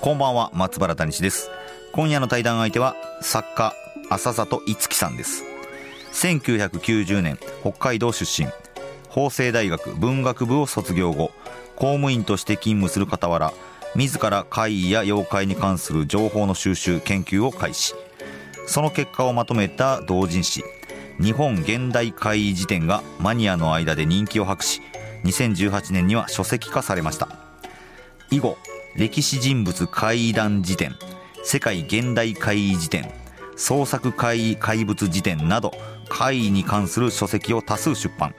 こんばんは松原谷氏です。今夜の対談相手は作家浅里いつきさんです。1990年北海道出身。法政大学文学部を卒業後公務員として勤務する傍ら自ら怪異や妖怪に関する情報の収集研究を開始。その結果をまとめた同人誌日本現代怪異辞典がマニアの間で人気を博し2018年には書籍化されました。以後歴史人物怪談辞典世界現代怪異辞典創作怪異怪物辞典など怪異に関する書籍を多数出版。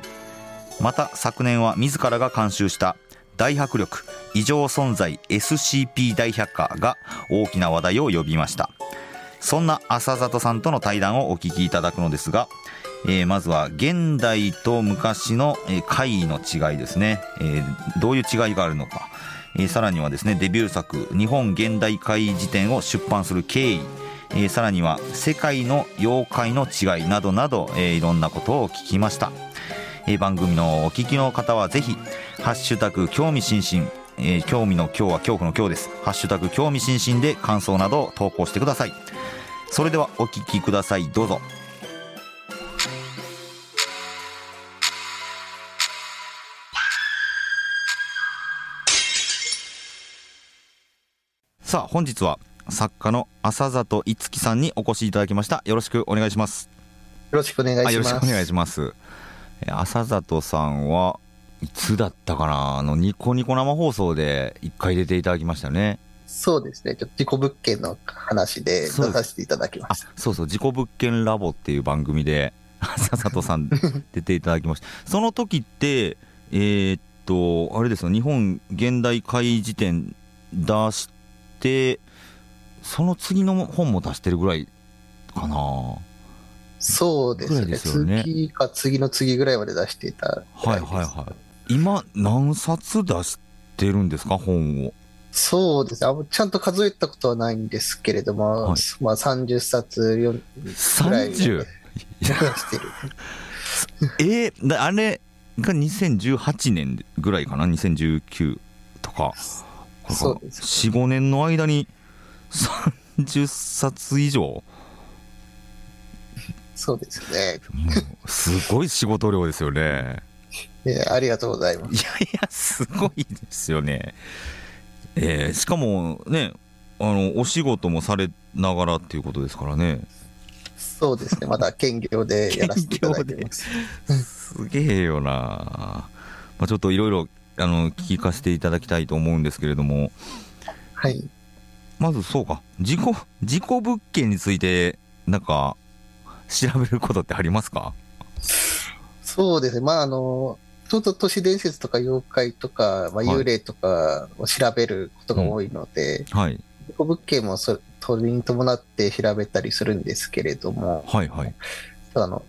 また昨年は自らが監修した大迫力異常存在 SCP 大百科が大きな話題を呼びました。そんな浅里さんとの対談をお聞きいただくのですが、えー、まずは現代と昔の、怪異の違いですね、えー、どういう違いがあるのか、えー、さらにはですねデビュー作「日本現代怪異辞典」を出版する経緯えー、さらには世界の妖怪の違いなどなど、えー、いろんなことを聞きました、えー、番組のお聞きの方はぜひ「ハッシュタグ興味津々」えー、興味の今日は恐怖の今日です。ハッシュタグ興味津々で感想などを投稿してください。それではお聞きくださいどうぞさあ本日は作家の浅里いつきさんにお越しいただきました。よろしくお願いします。よろしくお願いします。よろしくお願いします。浅里さんはいつだったかな？あのニコニコ生放送で一回出ていただきましたね。そうですね、ちょっと事故物件の話で出させていただきました。そうそう。事故物件ラボっていう番組で、笹戸さん出ていただきました。その時って、えー、っと、あれですよ、日本現代会辞典出して、その次の本も出してるぐらいかな。そうですね、すね次か次の次ぐらいまで出していたはいはいはい。今、何冊出してるんですか、本を。そうですね。ちゃんと数えたことはないんですけれども、はい、まあ30冊ぐらい 30? してる。えー、あれが2018年ぐらいかな、2019とか。そうです、4、5年の間に30冊以上。そうですね。すごい仕事量ですよね。ありがとうございます。いやいや、すごいですよね。えー、しかもねあのお仕事もされながらっていうことですからねそうですねまだ兼業でやらせていただいてます すげえよな、まあ、ちょっといろいろ聞かせていただきたいと思うんですけれども。はい。まずそうか。事故事故物件についてなんか調べることってありますか？そうですね。まああのちょっと都市伝説とか妖怪とか、まあ、幽霊とかを調べることが多いので、はい、物件もそそれに伴って調べたりするんですけれども、はいはい、あの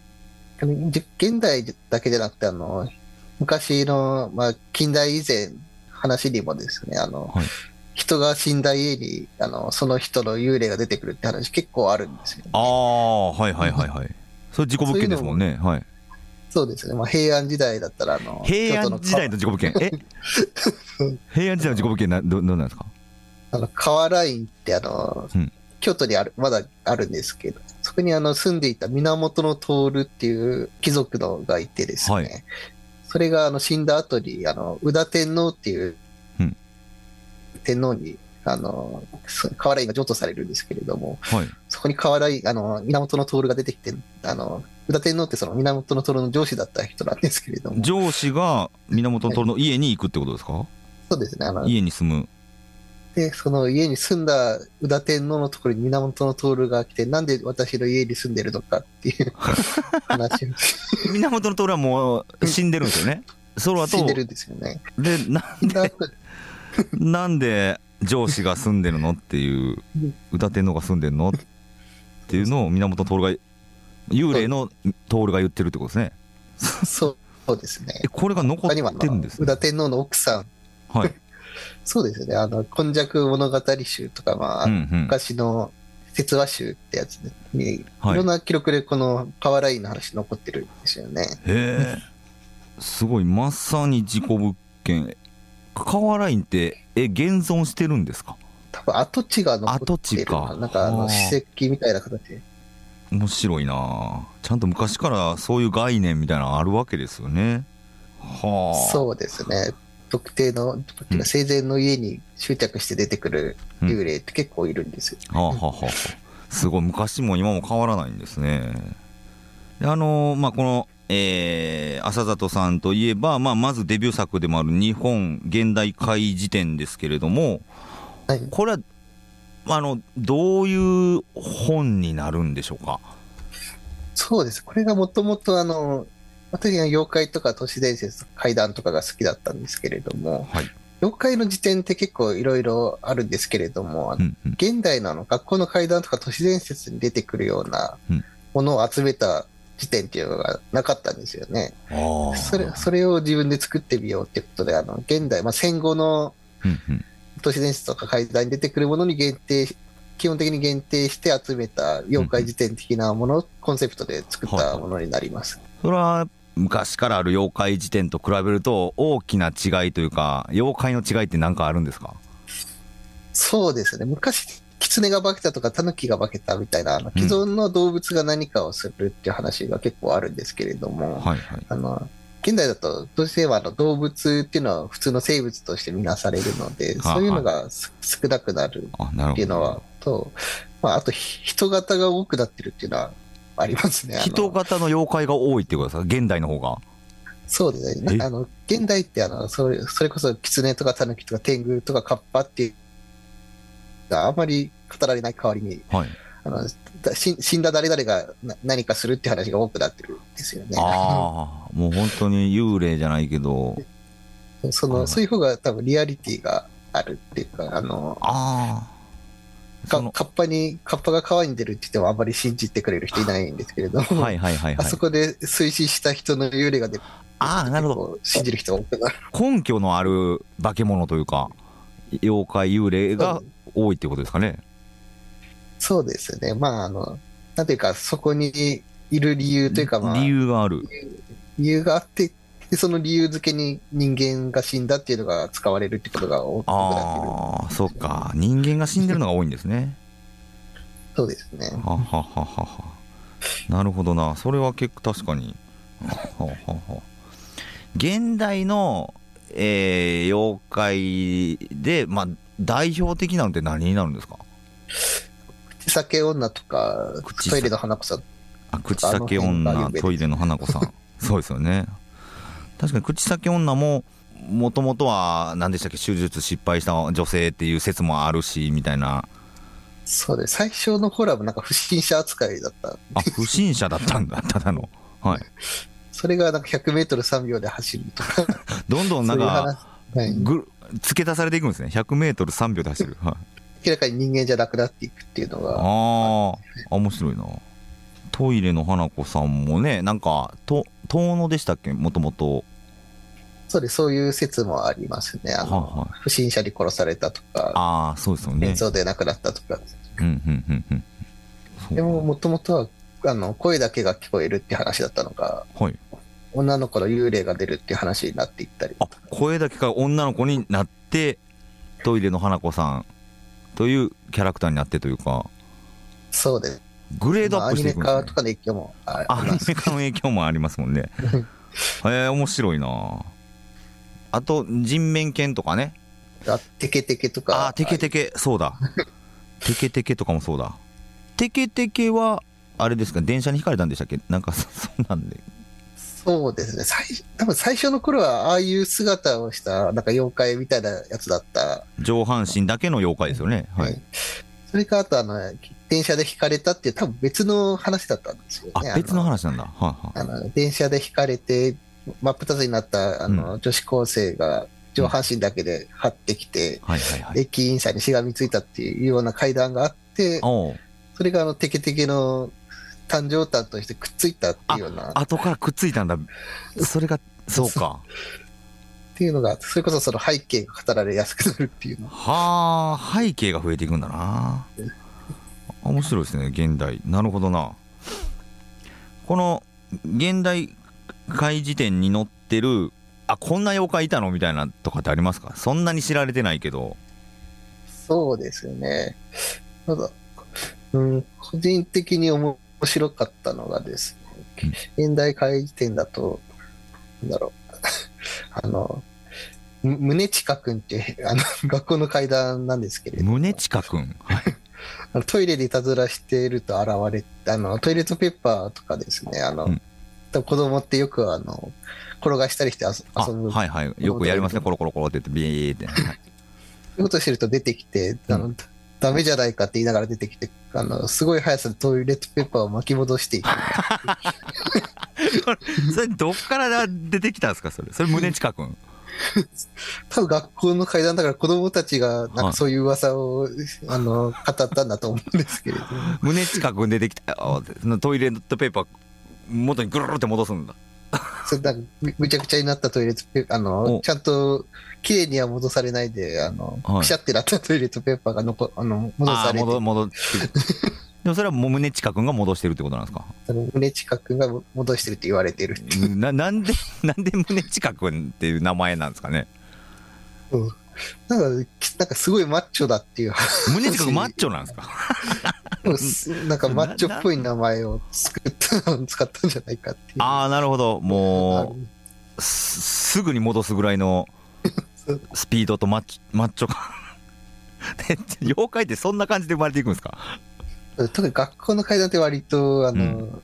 現代だけじゃなくてあの昔の、まあ、近代以前話にもですねあの、はい、人が死んだ家にあのその人の幽霊が出てくるって話結構あるんですよ、ね、ああはいはいはいはい。それ事故物件ですもんね。はい。そうですね、まあ、平安時代だったらあの、平安時代の事故物件、え？平安時代の事故物件など、どうなんですか？あの川ラインってあの、うん、京都にあるまだあるんですけど、そこにあの住んでいた源徹っていう貴族のがいてですね、はい、それがあの死んだ後にあの宇田天皇っていう天皇にあの、河原院が譲渡されるんですけれども、はい、そこに河原院、あの、源徹が出てきて、あの、宇田天皇ってその源徹の上司だった人なんですけれども。上司が源徹の家に行くってことですか、はい、そうですね。あの家に住む。で、その家に住んだ宇田天皇のところに源徹が来て、なんで私の家に住んでるのかっていう 話を。源徹はもう死んでるんですよね。その後。死んでるんですよね。で、なんで、なん で上司が住んでるのっていう歌天皇が住んでるのっていうのを源徹が幽霊の徹が言ってるってことですねそうですねこれが残ってるんです、ね、宇田天皇の奥さんはいそうですねあの「今昔物語集」とか、まあ、うんうん、昔の説話集ってやつに、はい、いろんな記録でこの川ラインの話残ってるんですよね。へえ。すごい、まさに事故物件。川ラインって、え、現存してるんですか？多分跡地が残ってる跡地か。なんかあの、史跡みたいな形で。面白いなちゃんと昔からそういう概念みたいなのあるわけですよね。はあ。そうですね。特定の、生前の家に執着して出てくる幽霊って結構いるんですよ、うん、はあ、はあはあ、すごい、昔も今も変わらないんですね。であのー、まあ、この、えー、浅里さんといえば、まあ、まずデビュー作でもある日本現代会辞典ですけれども、はい、これはあのどういう本になるんでしょうか？そうです、これがもともとあの私は妖怪とか都市伝説、怪談とかが好きだったんですけれども、はい、妖怪の辞典って結構いろいろあるんですけれども、うんうん、現代のあの学校の怪談とか都市伝説に出てくるようなものを集めた辞典っていうのがなかったんですよね。それそれを自分で作ってみようってことで、あの現代、まあ、戦後の都市伝説とか怪談に出てくるものに限定基本的に限定して集めた妖怪辞典的なもの、コンセプトで作ったものになります。それは昔からある妖怪辞典と比べると大きな違いというか妖怪の違いって何かあるんですか？そうですね。昔狐が化けたとか狸が化けたみたいなあの既存の動物が何かをするっていう話が結構あるんですけれども、うんはいはい、あの現代だとどうしてもあの動物っていうのは普通の生物として見なされるので、そういうのが少なくなるっていうのはと、まあ、あと人型が多くなってるっていうのはありますね。人型の妖怪が多いってことですか？現代の方が。そうですね。あの、現代ってあの、それそれこそ狐とか狸とか天狗とかカッパっていうがあんまり語られない代わりに、はい、あの死んだ誰々が何かするって話が多くなってるんですよね。ああ、もう本当に幽霊じゃないけど。その、そういう方が多分リアリティがあるっていうか、あの、ああ。かカッパに、カッパが川に出るって言ってもあんまり信じてくれる人いないんですけれども、はいはいはい、はい、あそこで推進した人の幽霊が出る。ああ、なるほど。信じる人が多くなる。根拠のある化け物というか、妖怪、幽霊が多いってことですかね。そうですね。まあ、あの、なんていうか、そこにいる理由というか、まあ、理由がある。理由があってで、その理由付けに人間が死んだっていうのが使われるってことが多くなってる。ああ、そうか。人間が死んでるのが多いんですね。そうですね。ははははは。なるほどな。それは結構確かに。ははは現代の、えー、妖怪で、まあ、代表的なのって何になるんですか？口裂女とか、トイレの花子さん。あ、口裂女、トイレの花子さん。そうですよね。確かに口先女も、もともとは、何でしたっけ、手術失敗した女性っていう説もあるし、みたいな。そうです。最初の頃はなんか不審者扱いだった。あ、不審者だったんだ、ただの。はい。それがなんか100メートル3秒で走るとか。どんどんなんか、はい、ぐ付け足されていくんですね。100メートル3秒で走る。はい。明らかに人間じゃなくなっていくっていうのが。ああ、面白いな。トイレの花子さんもね、なんか、と遠野でしたっけ、もともと。そうです、そういう説もありますね。あの、ははい、不審者に殺されたとか、ああ、そうですよね。演奏で亡くなったとか。うん、うん、うん、うん。でも、もともとは、あの、声だけが聞こえるって話だったのが、はい。女の子の幽霊が出るっていう話になっていったり。あ、声だけが女の子になって、トイレの花子さんというキャラクターになってというか。そうです。グレードアップしていくんです、ね、アニメ化とかの影響もあアニメ化の影響もありますもんね。へえ面白いなあと、人面犬とかね。あ、テケテケとか。あ、テケテケ、そうだ。テケテケとかもそうだ。テケテケは、あれですか、電車にひかれたんでしたっけ？なんか、そ んなんで。そうですね。最多分最初の頃は、ああいう姿をした、なんか妖怪みたいなやつだった。上半身だけの妖怪ですよね。はい。それか、あと、あの、電車で引かれたっていう、多分別の話だったんですよね。あ、別の話なんだ。はいはい。あの、電車で引かれて、真っ二つになった、あの、女子高生が、上半身だけで張ってきて、駅員さんにしがみついたっていうような階段があって、それがあのテケテケの誕生誕としてくっついたっていうような。後からくっついたんだ。それが、そうか。っていうのが、それこそその背景が語られやすくなるっていうの。はあ、背景が増えていくんだな。面白いですね、現代。なるほどな。この現代怪辞典に載ってる、あこんな妖怪いたの？みたいなとかってありますか？そんなに知られてないけど。そうですよね。ただ、うん、個人的に面白かったのがですね、現代怪辞典だと、なんだろう、あの、宗近くんってあの、学校の階段なんですけれども。宗近くん？はい。トイレでいたずらしていると現れ、あの、トイレットペーパーとかですね、あの、うん、子供ってよくあの、転がしたりして遊ぶ。はいはい。よくやりますね、コロコロコロって言って、ビーって。そういうことしてると出てきて、あの、うん、ダメじゃないかって言いながら出てきて、あの、すごい速さでトイレットペーパーを巻き戻していく。それ、どっから出てきたんですか、それ。それ、宗近くん。多分学校の階段だから子供たちがなんかそういう噂を、あの語ったんだと思うんですけれど。胸近くに出てきた。トイレットペーパー元にぐるるって戻すんだ。それなんかぐちゃぐちゃになったトイレットペーパーあのちゃんと綺麗には戻されないであの、はい、くしゃってなったトイレットペーパーがのこあの戻されて。戻戻って でもそれはもう宗近くんが戻してるってことなんですか？宗近くんが戻してるって言われてるななんで なんで宗近くんっていう名前なんですかね？うん。なんかなんかすごいマッチョだっていう宗近くんマッチョなんですか？なんかマッチョっぽい名前を作った使ったんじゃないかっていう。ああなるほど。もうすぐに戻すぐらいのスピードとマッチマッチョ感 妖怪ってそんな感じで生まれていくんですか？特に学校の階段って割と、あの、うん、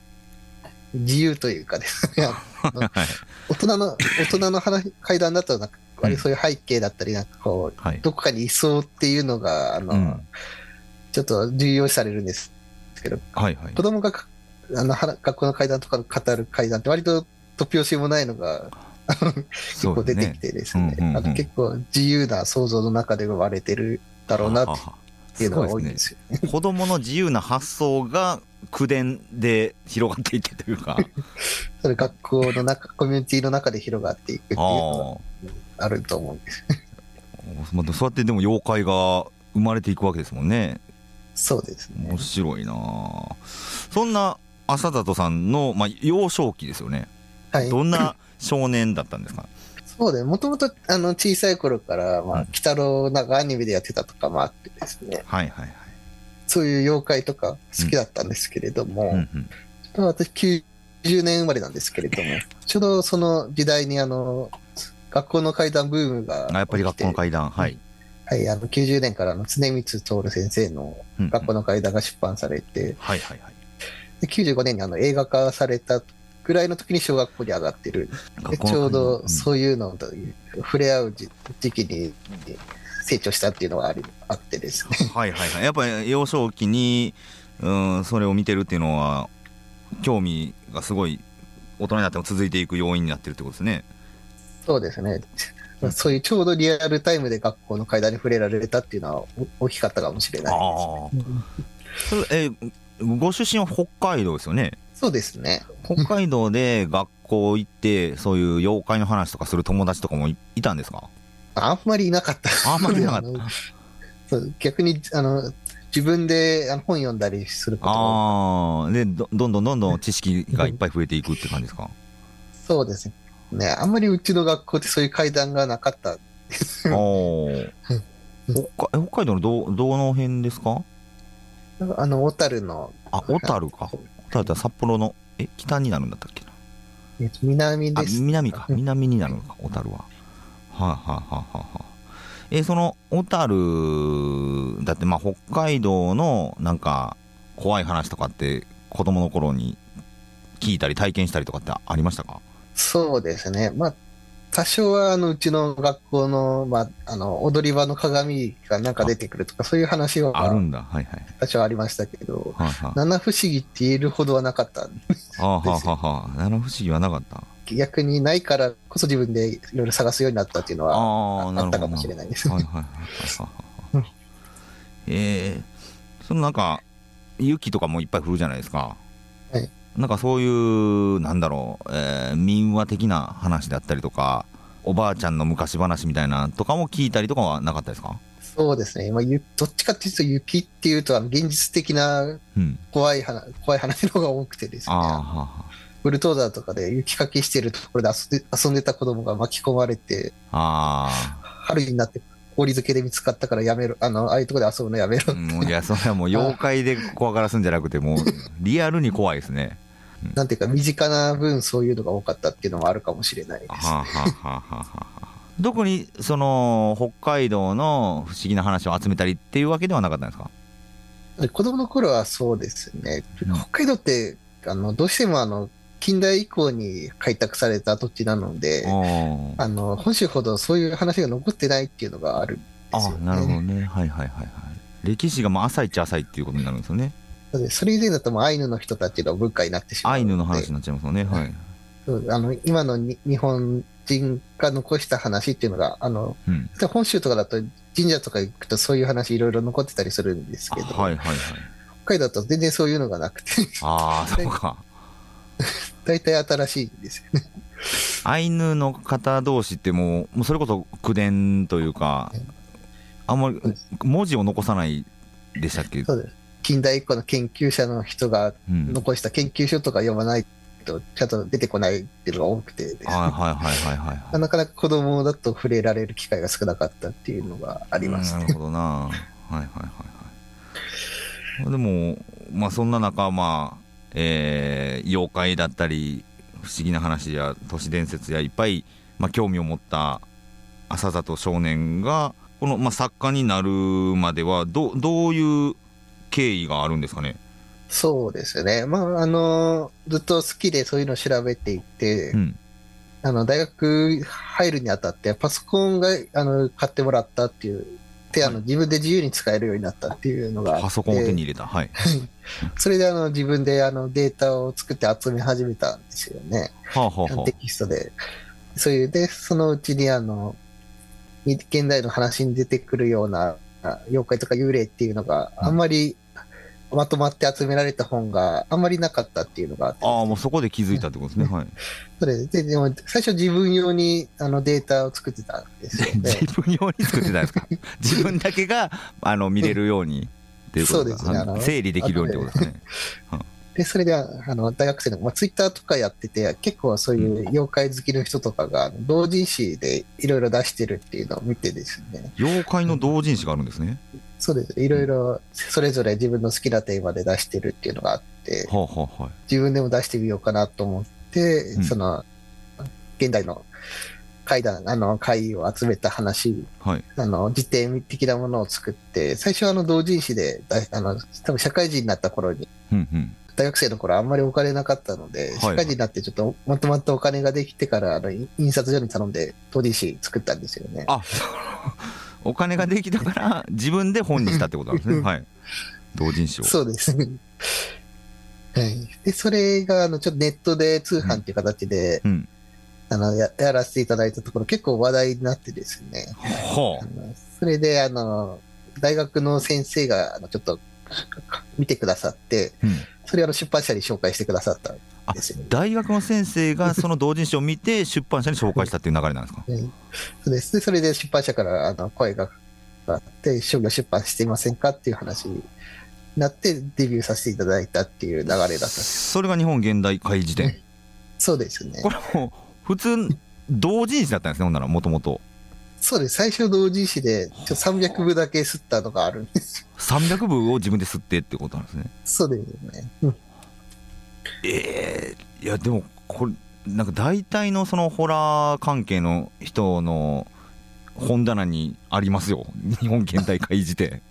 自由というかですね、大人の、大人の階段だと、なんか、割そういう背景だったり、なんかこう、はい、どこかにいそうっていうのが、あの、うん、ちょっと重要視されるんですけど、はいはい、子供があの学校の階段とか語る階段って割と突拍子もないのが、結構出てきてですね、結構自由な想像の中で生まれてるだろうなってっていうのが多いんですよ、ね、子供の自由な発想が口伝で広がっていってというか。それ学校の中コミュニティの中で広がっていくっていうのがあると思うんです。そうやってでも妖怪が生まれていくわけですもんね。そうですね。面白いなそんな浅里さんの、まあ、幼少期ですよね、はい、どんな少年だったんですか？そうで、もともとあの小さい頃から、まあ、鬼太郎なんかアニメでやってたとかもあってですね、はいはいはい。そういう妖怪とか好きだったんですけれども、うんうんうん、私90年生まれなんですけれども、ちょうどその時代にあの、学校の怪談ブームがやっぱり学校の怪談、はい。はい、あの90年からの常光徹先生の学校の怪談が出版されて、うんうん、はいはいはい。で95年にあの映画化されたぐらいの時に小学校に上がってる。ちょうどそういうのと触れ合う時期に成長したっていうのがありあってですね。はいはいはい。やっぱり幼少期に、うん、それを見てるっていうのは、興味がすごい大人になっても続いていく要因になってるってことですね。そうですね。そういうちょうどリアルタイムで学校の階段に触れられたっていうのは大きかったかもしれないです、ね。えご出身は北海道ですよね。そうですね。北海道で学校行って、そういう妖怪の話とかする友達とかもいたんですか？あんまりいなかった。あんまりいなかった そう逆に、あの、自分で本読んだりすることああ、でど、どんどんどんどん知識がいっぱい増えていくって感じですか？そうですね。あんまりうちの学校ってそういう階段がなかった。北海道のどどの辺ですか？あの、小樽の。あ、小樽か。小樽は札幌の、え、北になるんだったっけな？えっと、南です。南か。南になるのか、小樽は。はいはいはいはい。えその小樽だってまあ北海道のなんか怖い話とかって子供の頃に聞いたり体験したりとかってありましたか？そうですねまあ多少はあのうちの学校の,、まあ、あの踊り場の鏡がなんか出てくるとかそういう話はあるんだ、はいはい、多少ありましたけど、はは七不思議って言えるほどはなかったんです。はははは七不思議はなかった。逆にないからこそ自分でいろいろ探すようになったっていうのはあったかもしれないです。はいはいはいはい。えー、そのなんか、雪とかもいっぱい降るじゃないですか。はい。なんかそういう、なんだろう、えー、民話的な話であったりとか、おばあちゃんの昔話みたいなとかも聞いたりとかはなかったですか？そうですね、まあ、どっちかっていうと、雪っていうと、現実的な怖い話、うん、怖い話の方が多くてですね、ブルトーザーとかで雪かきしてるところで遊んで遊んでた子供が巻き込まれて、春になって氷漬けで見つかったからやめろ、あの、ああいうところで遊ぶのやめろもういや、それはもう妖怪で怖がらすんじゃなくて、もうリアルに怖いですね。なんていうか、身近な分、そういうのが多かったっていうのもあるかもしれないです、ね。はははは。特にその北海道の不思議な話を集めたりっていうわけではなかったんですか？子供の頃はそうですね、北海道ってあのどうしてもあの近代以降に開拓された土地なので、あの本州ほどそういう話が残ってないっていうのがあるんですよ、ね、あなるほどね、はいはいはいはい。歴史がもう浅いっちゃ浅いっていうことになるんですよね。それ以前だともうアイヌの人たちの文化になってしまうアイヌの話になっちゃいますよね、はい。あの今の日本人が残した話っていうのが、あの、うん、本州とかだと神社とか行くとそういう話いろいろ残ってたりするんですけど、はいはいはい、北海道だと全然そういうのがなくてああ、そうか。大体新しいんですよね。アイヌの方同士ってもう、もうそれこそ口伝というか、あんまり文字を残さないでしたっけそうです。近代以降の研究者の人が残した研究書とか読まないと、ちゃんと出てこないっていうのが多くて、はいはいはいはい、なかなか子供だと触れられる機会が少なかったっていうのがあります、ね、なるほどな。はいはいはいはい。でも、まあそんな中、まあ、えー、妖怪だったり、不思議な話や都市伝説やいっぱい、まあ、興味を持った浅里少年が、この、まあ、作家になるまではど、どういう経緯があるんですかね？そうですね。まあ、あの、ずっと好きでそういうのを調べていて、うん、あの、大学入るにあたって、パソコンが、あの、買ってもらったっていう、で、あの、自分で自由に使えるようになったっていうのがパソコンを手に入れた。はい。それで、あの、自分で、あの、データを作って集め始めたんですよね。はあはあ、テキストで。そういう、で、そのうちに、あの、現代の話に出てくるような妖怪とか幽霊っていうのがあんまりまとまって集められた本があんまりなかったっていうのがあって、ああ、もうそこで気づいたってことですね。はい。それで、でも最初自分用にあのデータを作ってたんですよ、ね。自分用に作ってたんですか？自分だけがあの見れるようにっていうことですね。整理できるようにってことですね。で、それで、あの、大学生の、まあ、ツイッターとかやってて、結構そういう妖怪好きの人とかが、同人誌でいろいろ出してるっていうのを見てですね。妖怪の同人誌があるんですね。そうです。いろいろ、それぞれ自分の好きなテーマで出してるっていうのがあって、はあはあ、自分でも出してみようかなと思って、うん、その、現代の会談、あの、会を集めた話、はい、あの、辞典的なものを作って、最初はあの、同人誌で、あの、多分社会人になった頃に、うんうん。大学生の頃あんまりお金なかったので、社会人になってちょっとまとまったお金ができてから、あの、印刷所に頼んで、同人誌作ったんですよね。あ、お金ができたから自分で本にしたってことなんですね。はい。同人誌を。そうですね。はい。で、それが、あの、ちょっとネットで通販っていう形で、うん、あのや、やらせていただいたところ結構話題になってですね。はあ、それで、あの、大学の先生が、あの、ちょっと、見てくださって、うん、それあの出版社に紹介してくださった大学の先生が その同人誌を見て出版社に紹介したっていう流れなんですか、そうです。でそれで出版社からあの声があって商業出版していませんかっていう話になってデビューさせていただいたっていう流れだったそれが日本現代会辞典。そうですね。これも普通同人誌だったんですねほんならもともと。そうです。最初同人誌でちょ300部だけ吸ったのがあるんです300部を自分で吸ってってことなんですね。そうですね、うんええー、いやでもこれなんか大体のそのホラー関係の人の本棚にありますよ。日本現代会辞典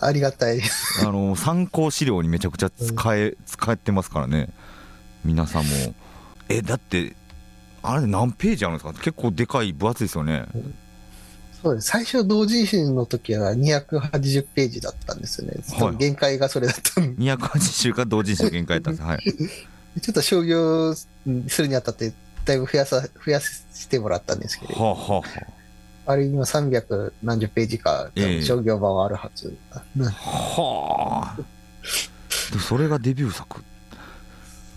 ありがたい。あの参考資料にめちゃくちゃ使え、うん、使ってますからね。皆さんも。えだってあれ何ページあるんですか？結構でかい分厚いですよね、うんそうです。最初同人誌の時は280ページだったんですよね、はい、限界がそれだったんで。280が同人誌の限界だった。んですはい。ちょっと商業するにあたってだいぶ増やさ、増やしてもらったんですけど、はあはあ、あ。れ今300何十ページか、商業版はあるはず。はあ。それがデビュー作。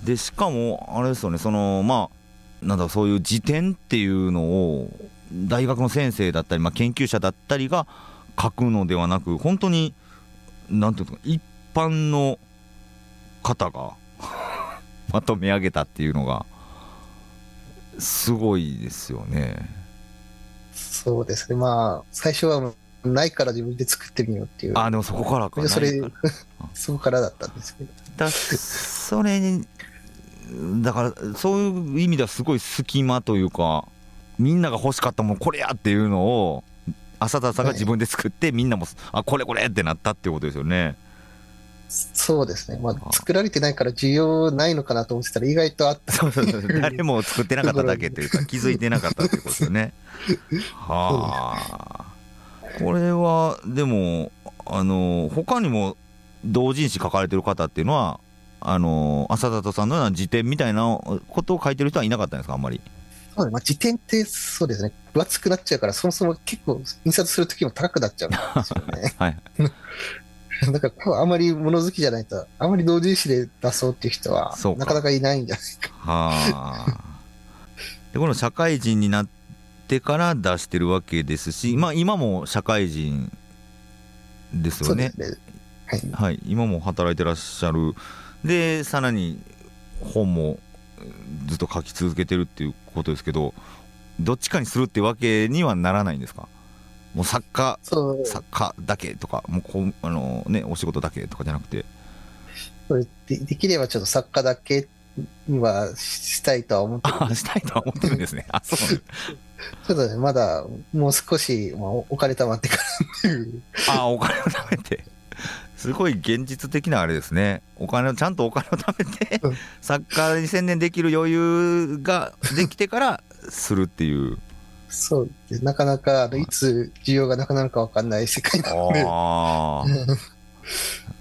で、しかも、あれですよね、その、まあ、なんだそういう辞典っていうのを、大学の先生だったり、まあ、研究者だったりが書くのではなく、本当に、なんていうか、一般の方が まとめ上げたっていうのが、すごいですよね。そうですね、まあ、最初はないから自分で作ってみようっていう。あ、でもそこからか。それ、そこからだったんですけど。だそれに、だからそういう意味ではすごい隙間というか、みんなが欲しかったものこれやっていうのを、浅田さんが自分で作って、みんなも、あ、これこれってなったっていうことですよね。そうですね、まあ、作られてないから需要ないのかなと思ってたら、意外とあったそうそうそう誰も作ってなかっただけというか、気づいてなかったってことですよね。はあ、これはでも、あの他にも同人誌書かれてる方っていうのは、あの浅田さんのような辞典みたいなことを書いてる人はいなかったんですか、あんまり？そうまあ、辞典ってそうですね、分厚くなっちゃうから、そもそも結構、印刷するときも高くなっちゃうんですよね。はい、だからあまり物好きじゃないと、あまり同人誌で出そうっていう人は、なかなかいないんじゃないか。はあ。で、この社会人になってから出してるわけですし、まあ今も社会人ですよね。ねはい、はい。今も働いてらっしゃる。で、さらに本もずっと書き続けてるっていうことですけど、どっちかにするってわけにはならないんですか？もう作家、作家だけとか、もうこあの、ね、お仕事だけとかじゃなくて。でできればちょっと作家だけにはしたいとは思ってるあしたいとは思ってるんですね。あ、そう。ちょっとね、まだもう少し、まあ、お金貯まってからっていう。あ、お金を貯めて。すごい現実的なあれですね。お金を、ちゃんとお金を貯めて、作家に専念できる余裕ができてからするっていう。そうでなかなかいつ需要がなくなるか分かんない世界なので。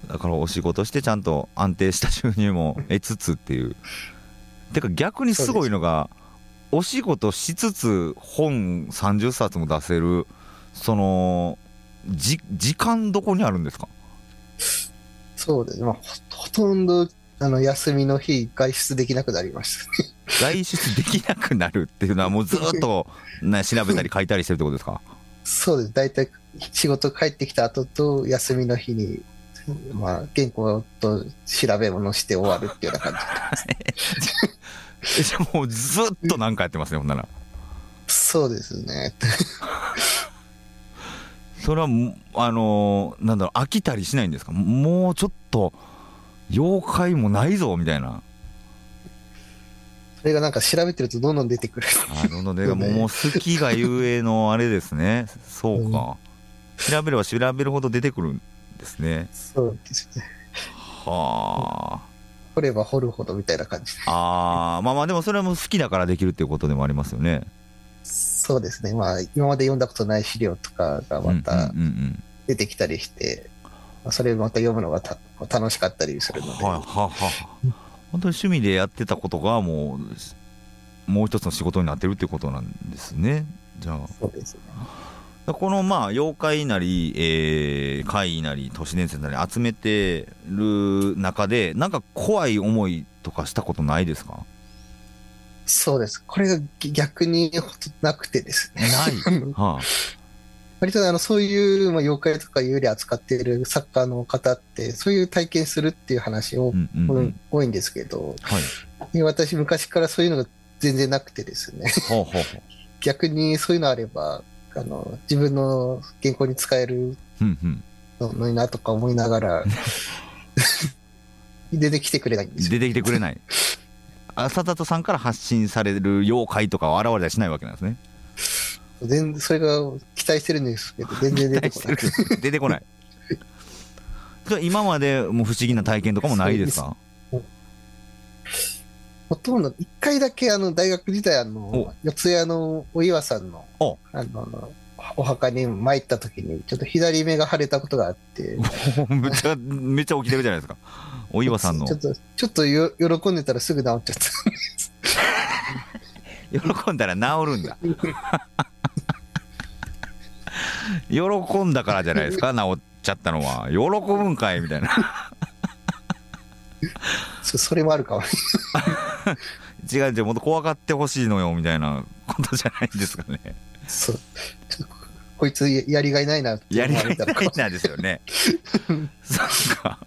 だからお仕事してちゃんと安定した収入も得つつっていう。てか逆にすごいのが、お仕事しつつ本30冊も出せる、その、じ時間どこにあるんですか？そうですね、まあ、ほとんどあの休みの日、外出できなくなりましたね。外出できなくなるっていうのは、もうずっと、ね、調べたり書いたりしてるってことですか？そうです、大体仕事帰ってきた後と、休みの日に、まあ、原稿と調べ物して終わるっていうような感じ じゃもうずっと何かやってますね、ほんなら。そうですね。それは、あのー、なんだろう、飽きたりしないんですか？もうちょっと。妖怪もないぞみたいな。それがなんか調べてるとどんどん出てくる。あどんどん出て もう好きがゆえのあれですね。そうか、うん、調べれば調べるほど出てくるんですね。そうですね。はあ。掘れば掘るほどみたいな感じ。ああまあまあでもそれも好きだからできるっていうことでもありますよねそうですねまあ今まで読んだことない資料とかがまた出てきたりして、それまた読むのが楽しかったりするので。はいはは本当に趣味でやってたことがもうもう一つの仕事になってるってことなんですね。じゃあ。そうですね。このまあ妖怪なり、えー、怪異なり都市伝説なり集めてる中でなんか怖い思いとかしたことないですか？そうです。これが逆になくてですね。ない。はあ、割とあのそういう、まあ、妖怪とか幽霊扱っている作家の方って、そういう体験するっていう話を、うんうんうん、多いんですけど、はい、私、昔からそういうのが全然なくてですね、ほうほうほう 逆にそういうのあれば、あの自分の原稿に使えるのになとか思いながら、出てきてくれないんです出てきてくれない。浅田さんから発信される妖怪とかは現れたりしないわけなんですね。全それが期待してるんですけど、全然出てこない。出てこない。今までも不思議な体験とかもないですか？ほとんど、一回だけあの大学時代、あの四谷のお岩さんのあのお墓に参った時に、ちょっと左目が腫れたことがあって。めっちゃ、めっちゃ起きてるじゃないですか。お岩さんの。ちょっと、ちょっとよ喜んでたらすぐ治っちゃった。喜んだら治るんだ。喜んだからじゃないですか治っちゃったのは。喜ぶんかいみたいな。そそれもあるかも。違う違うもっと怖がってほしいのよみたいなことじゃないんですかね。そう。こいつやりがいないなやりがいないなんですよね。そっか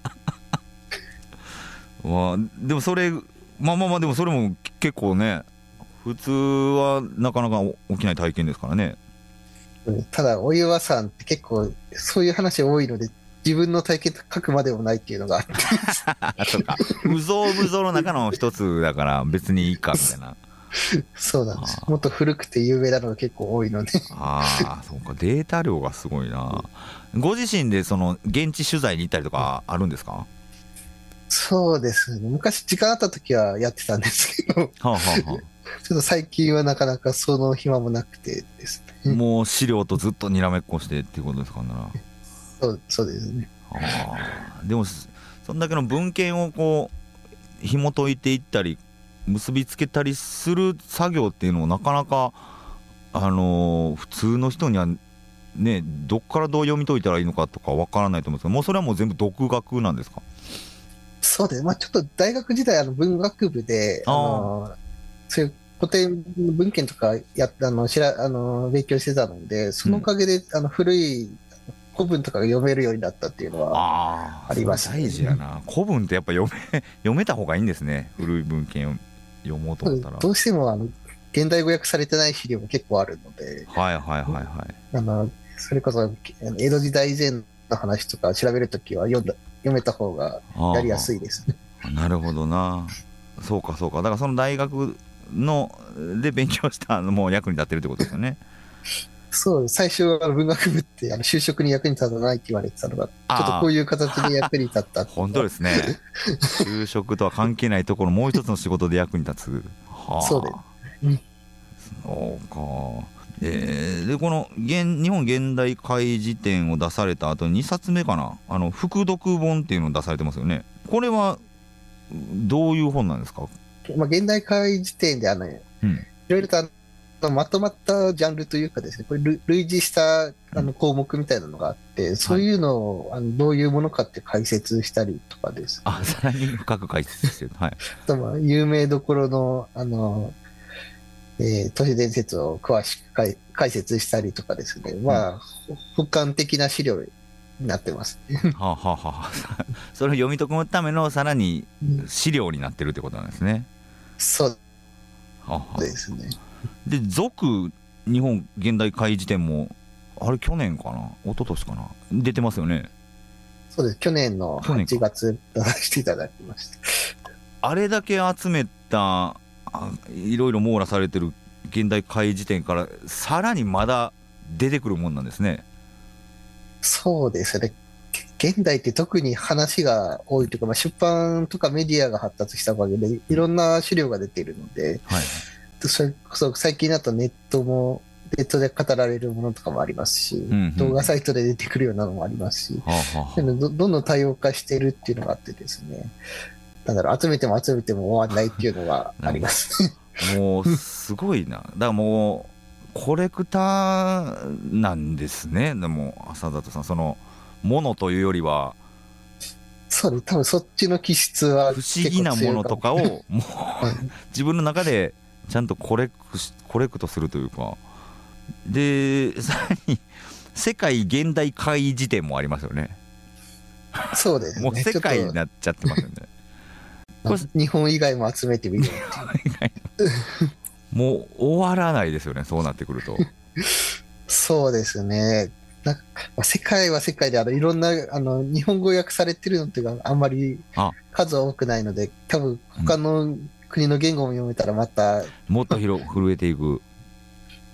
まあでもそれまあまあまあでもそれも結構ね普通はなかなか起きない体験ですからね。ただお岩さんって結構そういう話多いので自分の体験と書くまでもないっていうのがあって。そうか。無造無造の中の一つだから別にいいかみたいな。そうなんです。もっと古くて有名なのが結構多いので。ああそうか。データ量がすごいな。ご自身でその現地取材に行ったりとかあるんですか、そうですね。昔時間あった時はやってたんですけど、はあはあ、ちょっと最近はなかなかその暇もなくてですね。もう資料とずっとにらめっこしてっていうことですかならそうそうですね。あ。でもそんだけの文献をこう紐解いていったり結びつけたりする作業っていうのをなかなかあのー、普通の人にはねどっからどう読み解いたらいいのかとかわからないと思うんですけどもうそれはもう全部独学なんですか？そうです、まあ、ちょっと大学時代あの文学部であのそういう古典文献とかやあのしらあの勉強してたのでそのおかげで、うん、あの古い古文とかが読めるようになったっていうのはあります、ね、大事やな。古文ってやっぱ読め 読めた方がいいんですね。古い文献を読もうと思ったら。どうしてもあの現代語訳されてない資料も結構あるので。はいはいはいはい。あのそれこそ江戸時代以前の話とか調べるときは読んだ読めた方がやりやすいです。ねなるほどな。そうかそうか。だからその大学ので勉強したのも役に立ってるってことですよね。そう、最初は文学部ってあの就職に役に立たないって言われてたのが、ちょっとこういう形で役に立った本当ですね。就職とは関係ないところ、もう一つの仕事で役に立つ。はあ、そうです、ね。そうか。えー、でこの現日本現代会辞典を出された後2冊目かな？あの副読本っていうのを出されてますよね。これはどういう本なんですか、まあ、現代会辞典であの、うん、いろいろとまとまったジャンルというかですね、これ類似したあの項目みたいなのがあって、そういうのをあのどういうものかって解説したりとかです、ね、あ、さらに深く解説してる。はい。とまあ有名どころの、あの、えー、都市伝説を詳しく解解説したりとかですね、まあ、俯瞰的な資料になってます、ね。はあ、はあはあ、それを読み解くためのさらに資料になってるってことなんですね。そうですね。で続日本現代会辞典もあれ去年かな？一昨年かな？出てますよね。そうです。去年の8月出させていただきました。あれだけ集めたいろいろ網羅されてる現代会辞典からさらにまだ出てくるもんなんですね。そうですね。現代って特に話が多いというか、まあ、出版とかメディアが発達したおかげでいろんな資料が出ているので、はいそれこそ最近だとネットも、ネットで語られるものとかもありますし、うんうん、動画サイトで出てくるようなのもありますし、はあはあ、どどんどん多様化してるっていうのがあってですね、なんだろう、集めても集めても終わらないっていうのがあります。もう、すごいな。だからもう、コレクターなんですね、でも、浅里さん、その、ものというよりは、そうね、多分そっちの気質は不思議なものとかを、も。う、自分の中でちゃんとコレクコレクトするというか。でさらに世界現代会辞典もありますよね。そうですね。もう世界になっちゃってますよねこれ日本以外も集めてみるもう終わらないですよねそうなってくると。そうですね。な世界は世界であのいろんなあの日本語訳されてるのっていうかあんまり数多くないので多分他の国の言語も読めたらまたもっと広震えていく。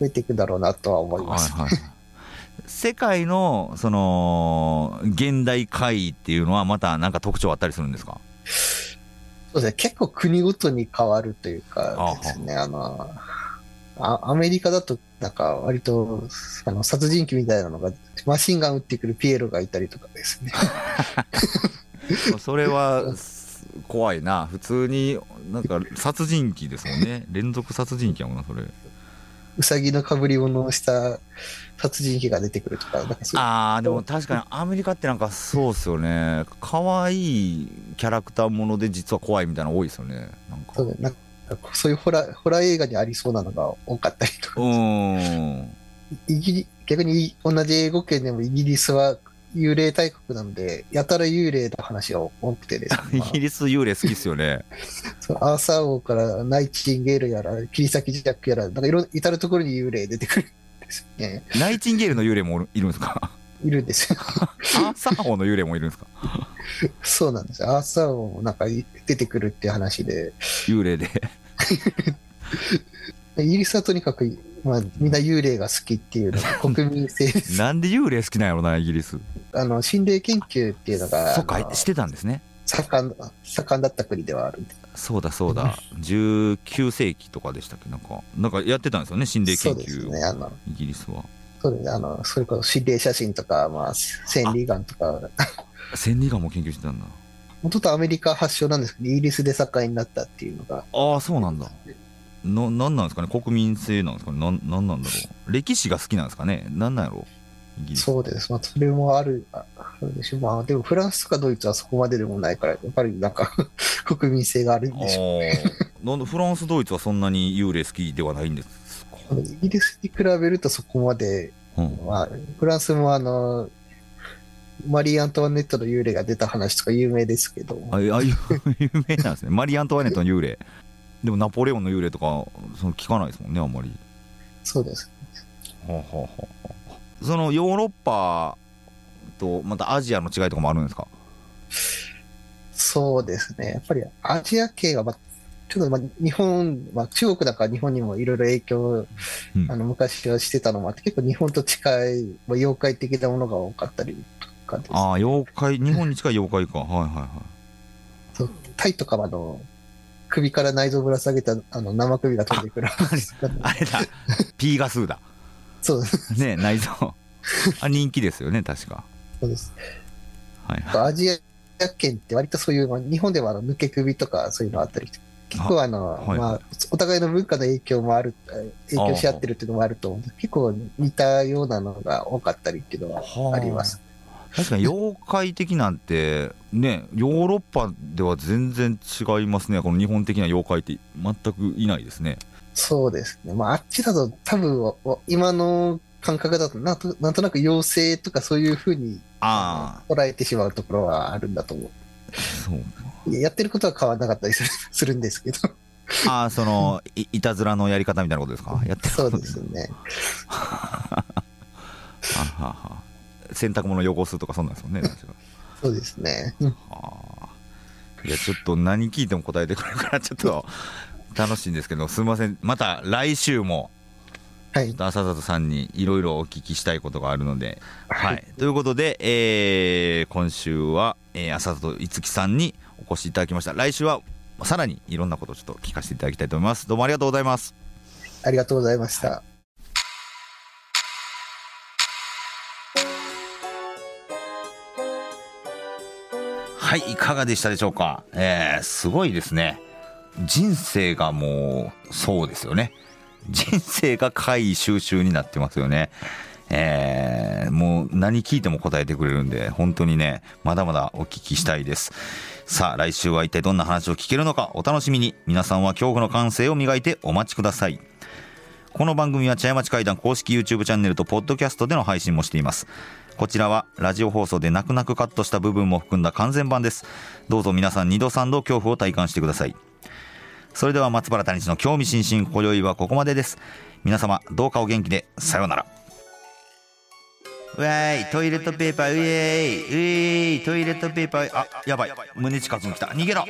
増えていくだろうなとは思います、はいはい、世界のその現代会っていうのはまた何か特徴あったりするんですか？そうですね。結構国ごとに変わるというかですね。あのあアメリカだとなんか割とあの殺人鬼みたいなのがマシンガン撃ってくるピエロがいたりとかですね。それは 怖いな。普通になんか殺人鬼ですもんね。連続殺人鬼やもんなそれうさぎのかぶり物をした殺人鬼が出てくるとかなんかああでも確かにアメリカってなんかそうっすよね。可愛いキャラクターもので実は怖いみたいなの多いですよね。なんか。そうなんかそういうホラホラー映画にありそうなのが多かったりとか。うん。イギリ逆に同じ英語圏でもイギリスは幽霊大国なので、やたら幽霊の話が多くてですね。イギリス幽霊好きっすよね。そうアーサー王からナイチンゲールやら、切り裂きジャックやら、なんかいろ至るところに幽霊出てくるんですね。ナイチンゲールの幽霊もいるんですか？いるんですよ。アーサー王の幽霊もいるんですか？そうなんですアーサー王もなんか出てくるって話で。幽霊で。イギリスはとにかくまあ、みんな幽霊が好きっていうのが 国民性です。なんで幽霊好きなんやろな、イギリス。あの、心霊研究っていうのが、そっか、してたんですね。盛ん、盛んだった国ではある。そうだそうだ、19世紀とかでしたっけ？なんか、なんかやってたんですよね、心霊研究を。そうですね、あの、イギリスは。そうですね、あの、それこそ心霊写真とか、まあ、千里眼とか。千里眼も研究してたんだ。もともとアメリカ発祥なんですけど、イギリスで盛んになったっていうのが。ああ、そうなんだ。ななんなんですかね？国民性なんですかね？なんなんなんだろう？歴史が好きなんですかね？なんなんやろう？そうです。まあ、それもある、あるでしょ。まあ、でもフランスとかドイツはそこまででもないから、やっぱりなんか 国民性があるんでしょうね。なんでフランス、ドイツはそんなに幽霊好きではないんですか？イギリスに比べるとそこまで、うん、まあ、フランスもあの、マリー・アントワネットの幽霊が出た話とか有名ですけど。あ、あ有名なんですね。マリー・アントワネットの幽霊。でもナポレオンの幽霊とかその聞かないですもんねあんまり。そうです。はあ、はあはあ、そのヨーロッパとまたアジアの違いとかもあるんですか？そうですね。やっぱりアジア系が、まあ、ちょっとまあ日本、まあ、中国だから日本にもいろいろ影響、うん、あの昔はしてたのもあって結構日本と近い、まあ、妖怪的なものが多かったりとか、ね、ああ妖怪日本に近い妖怪か。はいはいはい。そうタイとかはあの首から内臓ぶら下げたあの生首が飛んでくる。あれだ。P ガスだ。そう。ですね内臓。あ人気ですよね確か。そうです、はい、アジア圏って割とそういう、まあ、日本ではあの抜け首とかそういうのあったり結構あの、はい、まあ、お互いの文化の影響もある影響し合ってるっていうのもあると思う結構似たようなのが多かったりっていうのはあります確かに妖怪的なんてねヨーロッパでは全然違いますね。この日本的な妖怪って全くいないですね。そうですね。まああっちだと多分今の感覚だとなんとなんとなく妖精とかそういうふうに捉えてしまうところはあるんだと思う。そう。やってることは変わらなかったり するんですけど。ああそのいいたずらのやり方みたいなことですか？やってそうですね。ははは洗濯物汚すとかそんなんですもんね。そうですね、はあ、いやちょっと何聞いても答えてくれるからちょっと楽しいんですけどすみません。また来週もはい、浅里さんにいろいろお聞きしたいことがあるので、はい、はい、ということで、えー、今週は、えー、浅里いつきさんにお越しいただきました。来週はさらにいろんなことをちょっと聞かせていただきたいと思います。どうもありがとうございます。ありがとうございました、はいはい、いかがでしたでしょうか？えー、すごいですね。人生がもう、そうですよね。人生が怪異収集になってますよね。えー、もう何聞いても答えてくれるんで、本当にね、まだまだお聞きしたいです。さあ、来週は一体どんな話を聞けるのかお楽しみに。皆さんは恐怖の感性を磨いてお待ちください。この番組は茶屋町会談公式 YouTube チャンネルとポッドキャストでの配信もしています。こちらはラジオ放送で泣く泣くカットした部分も含んだ完全版です。どうぞ皆さん2度3度恐怖を体感してください。それでは松原谷地の興味津々今宵はここまでです。皆様どうかお元気でさようなら。ウェイトイレットペーパーウェイウェイトイレットペーパーあやばい胸近くに来た逃げろ